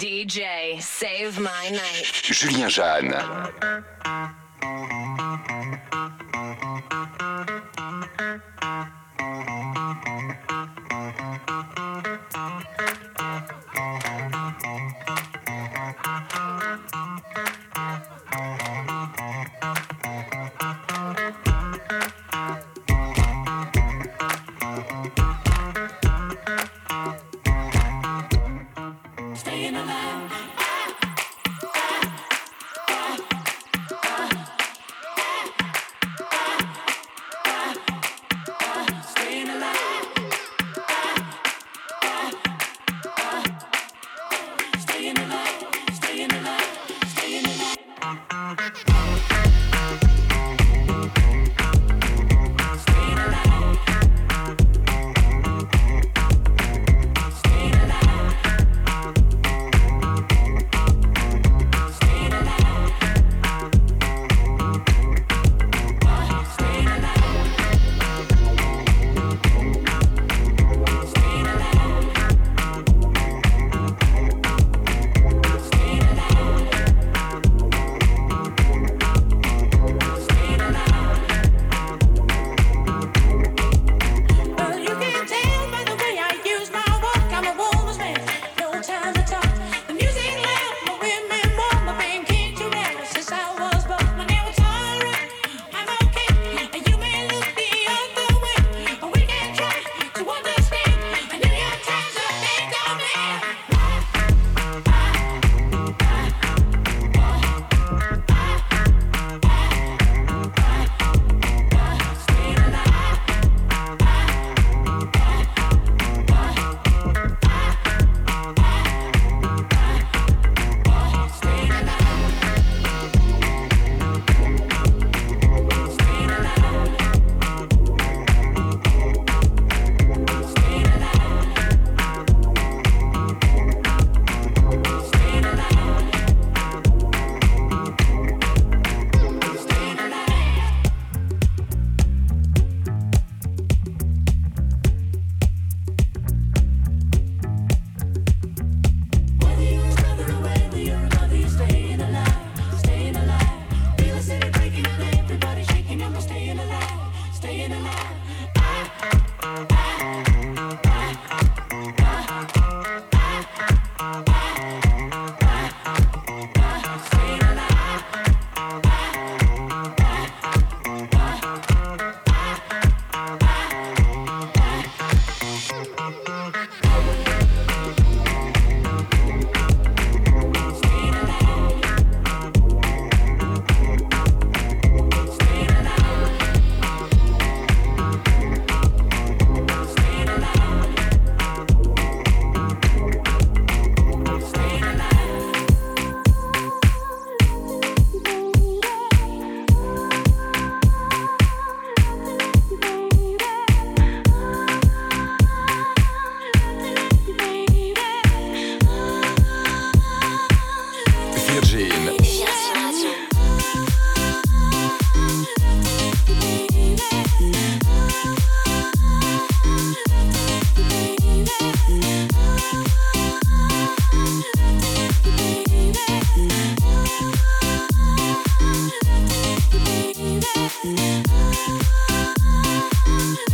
DJ, save my night. Julien Jeanne. Oh, oh, oh, oh,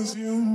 lose you.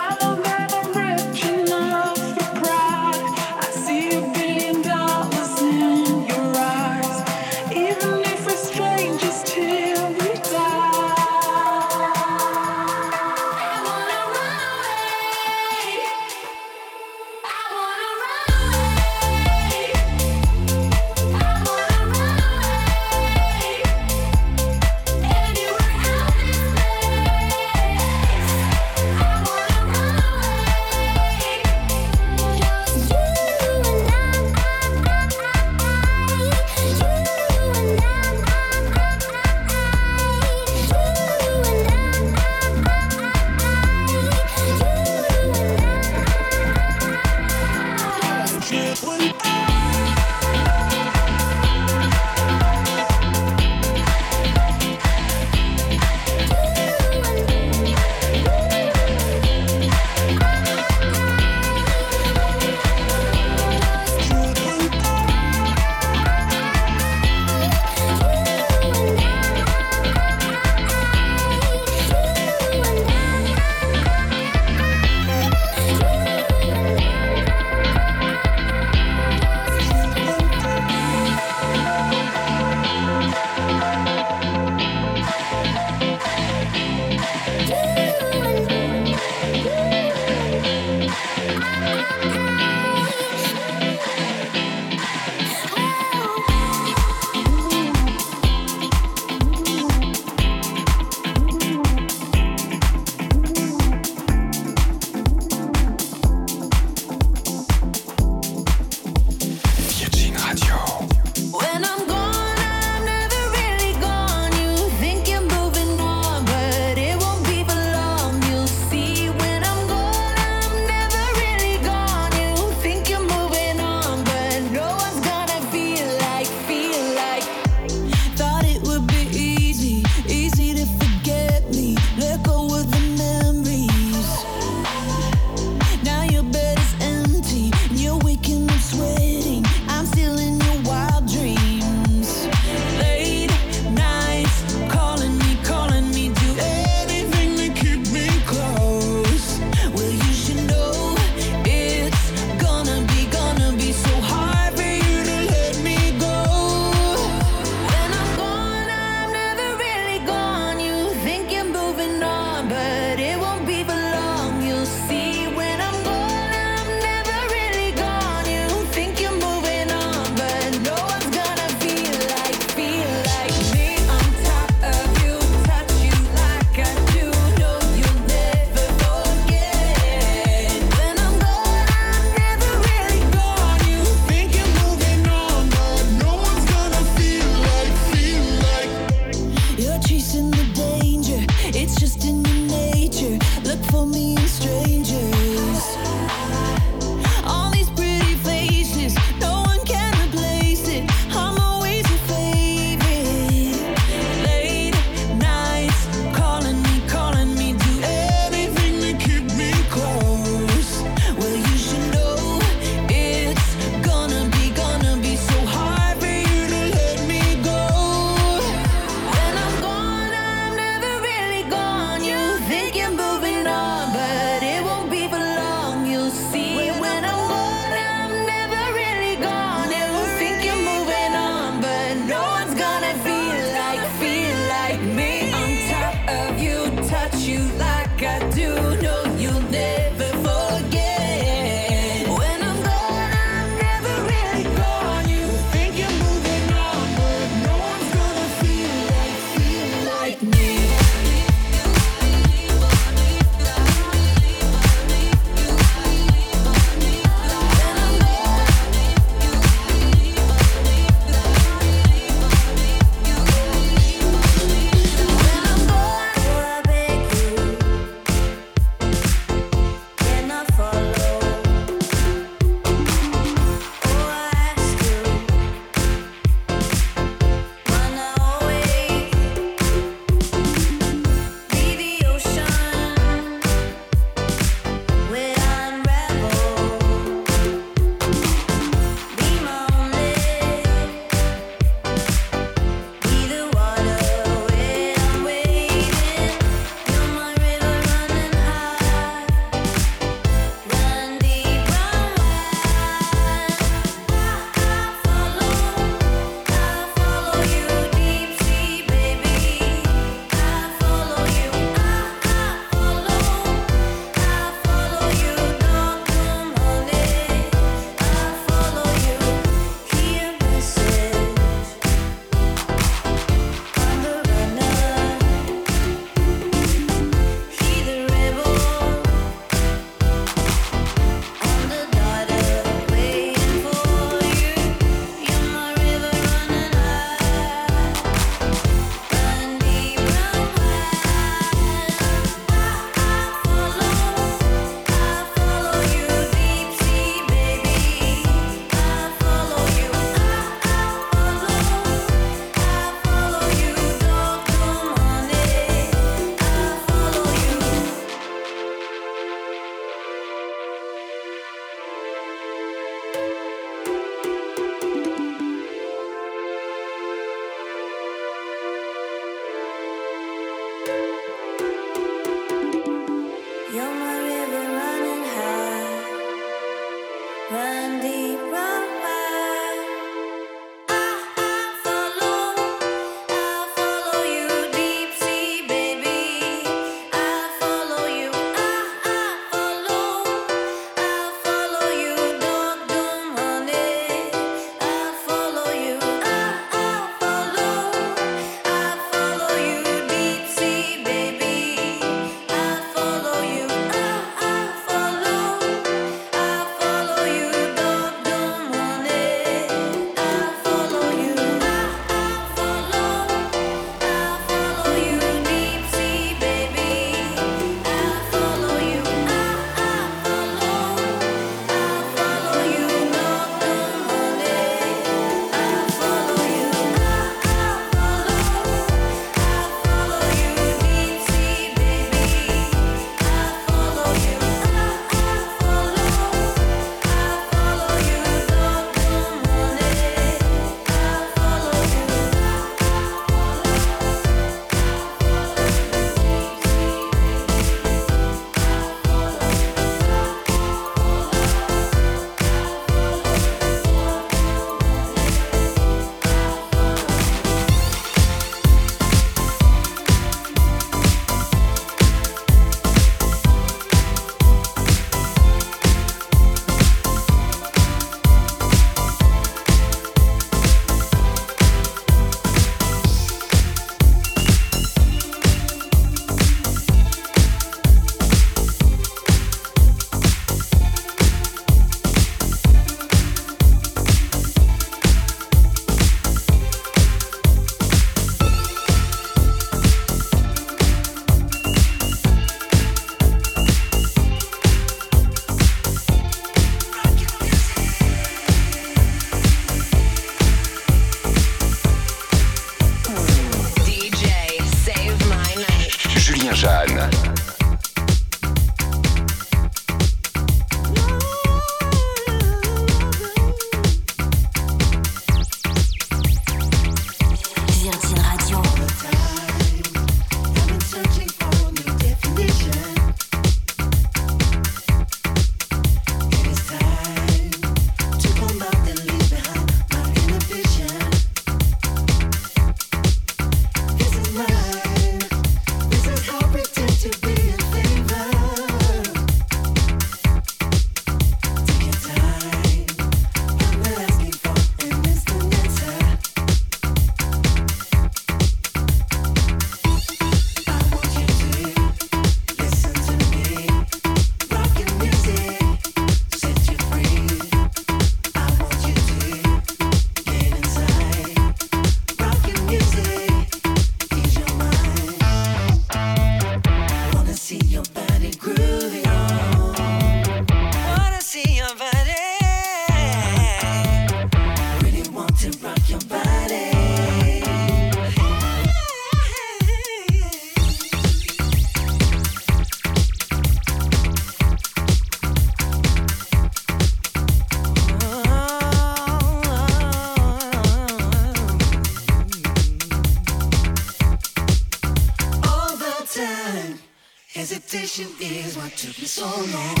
it's so long.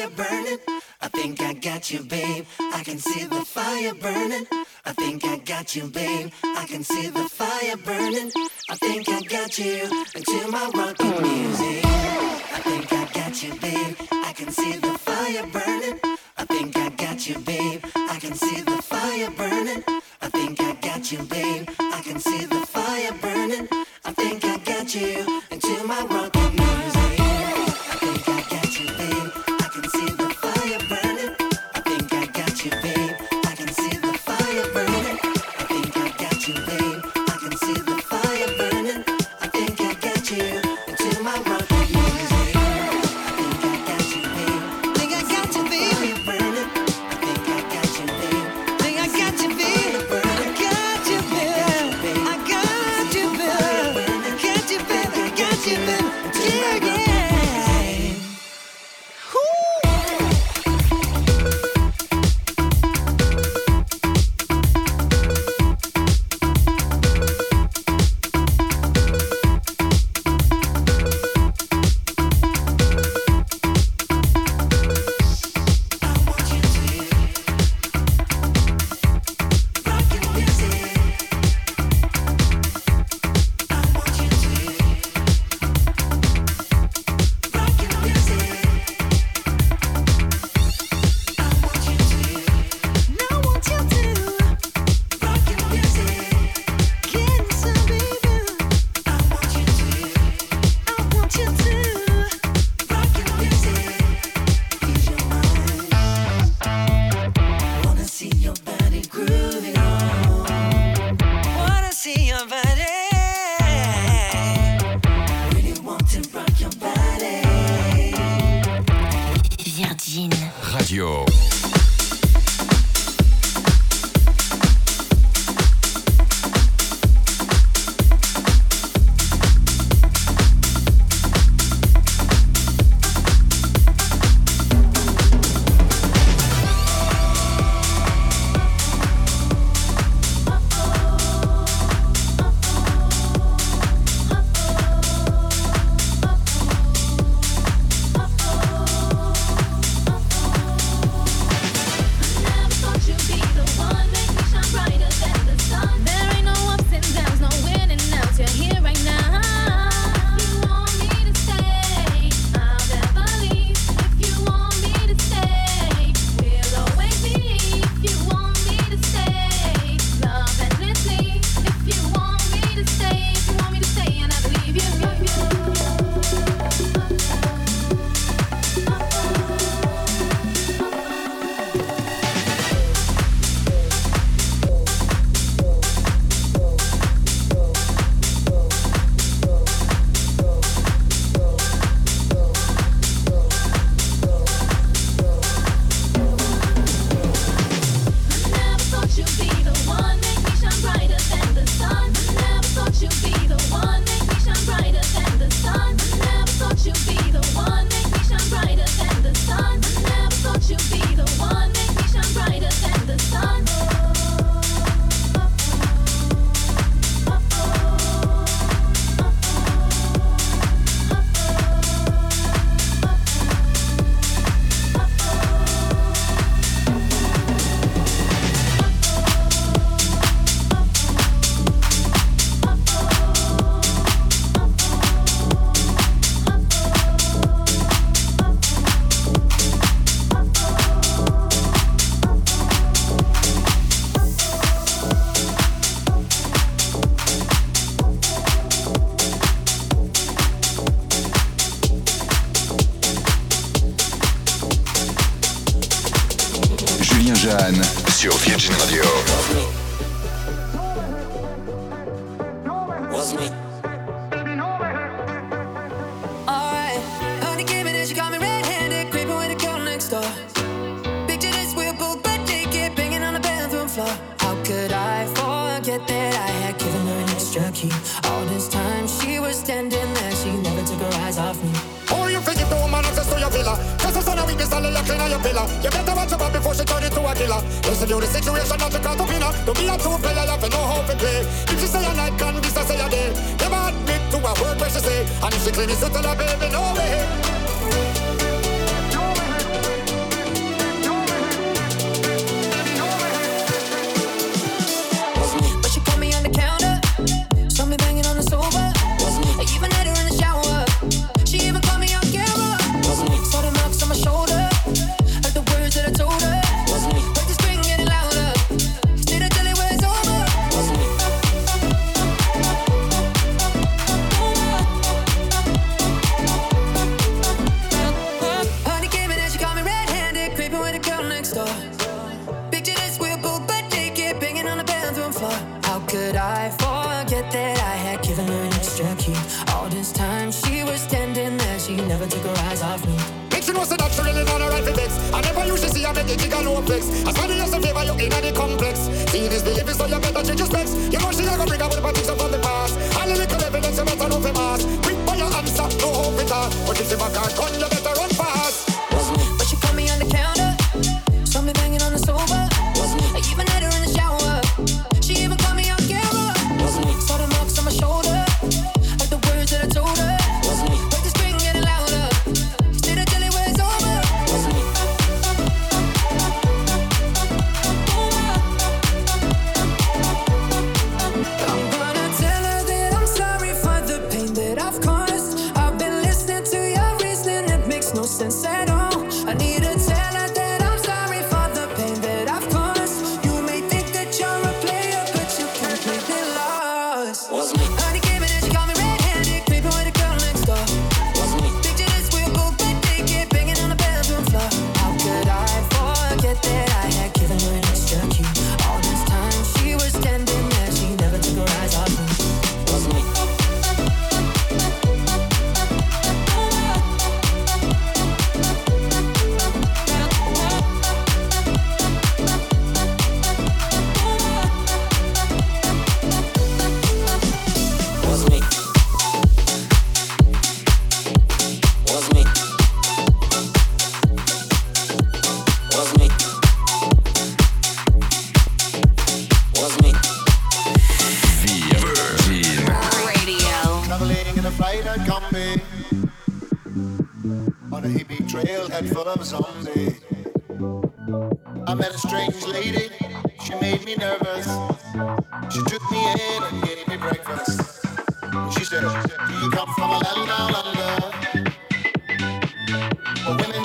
fire burning. I think I got you, babe. I can see the fire burning. I think I got you, babe. I can see the fire burning. I think I got you into my rockin' music. I think I got you, babe. I can see the fire burning. I think I got you, babe. I can see the fire burning. I think I got you, babe. I can see the fire burning. I think I got you into my rockin' could I forget that I had given her an extra key? All this time she was standing there, she never took her eyes off me. Make sure you know say that she really not alright for vex. I never used to see her make it jiggle low flex. As funny as a favor, you're in the complex. See this behavior, so you better change your specs. You know she gonna bring up with partition from the past. I little evidence, you better know for mass. Quick by your answer, no hope it all. But if she back her gun, you better zombie. I met a strange lady, she made me nervous. She took me in and gave me breakfast. She said, Do you come from a land down under? Well, women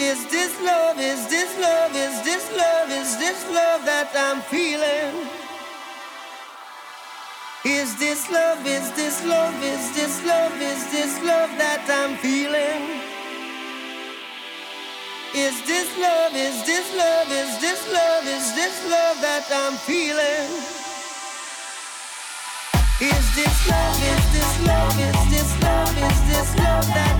Is this love? Is this love? Is this love? Is this love that I'm feeling? Is this love? Is this love? Is this love? Is this love that I'm feeling? Is this love? Is this love? Is this love? Is this love that I'm feeling? Is this love? Is this love? Is this love? Is this love that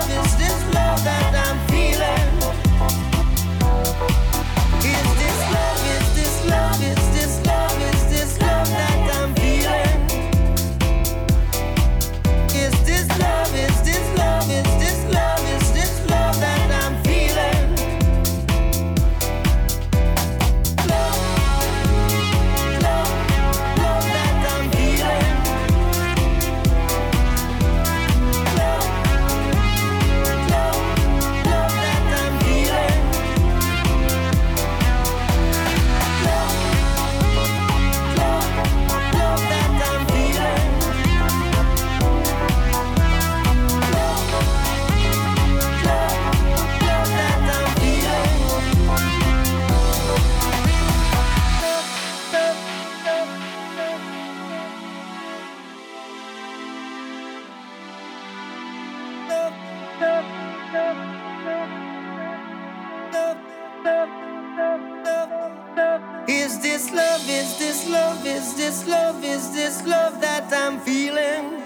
this love, is this love, is this love, is this love that I'm feeling?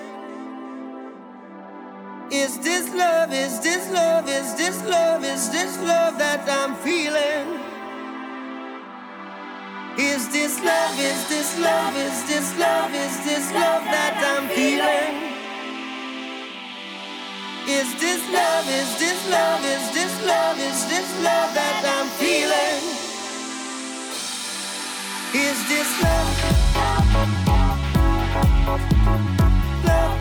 Is this love, is this love, is this love, is this love that I'm feeling? Is this love, is this love, is this love, is this love that I'm feeling? Is this love, is this love, is this love, is this love that is this love? Love?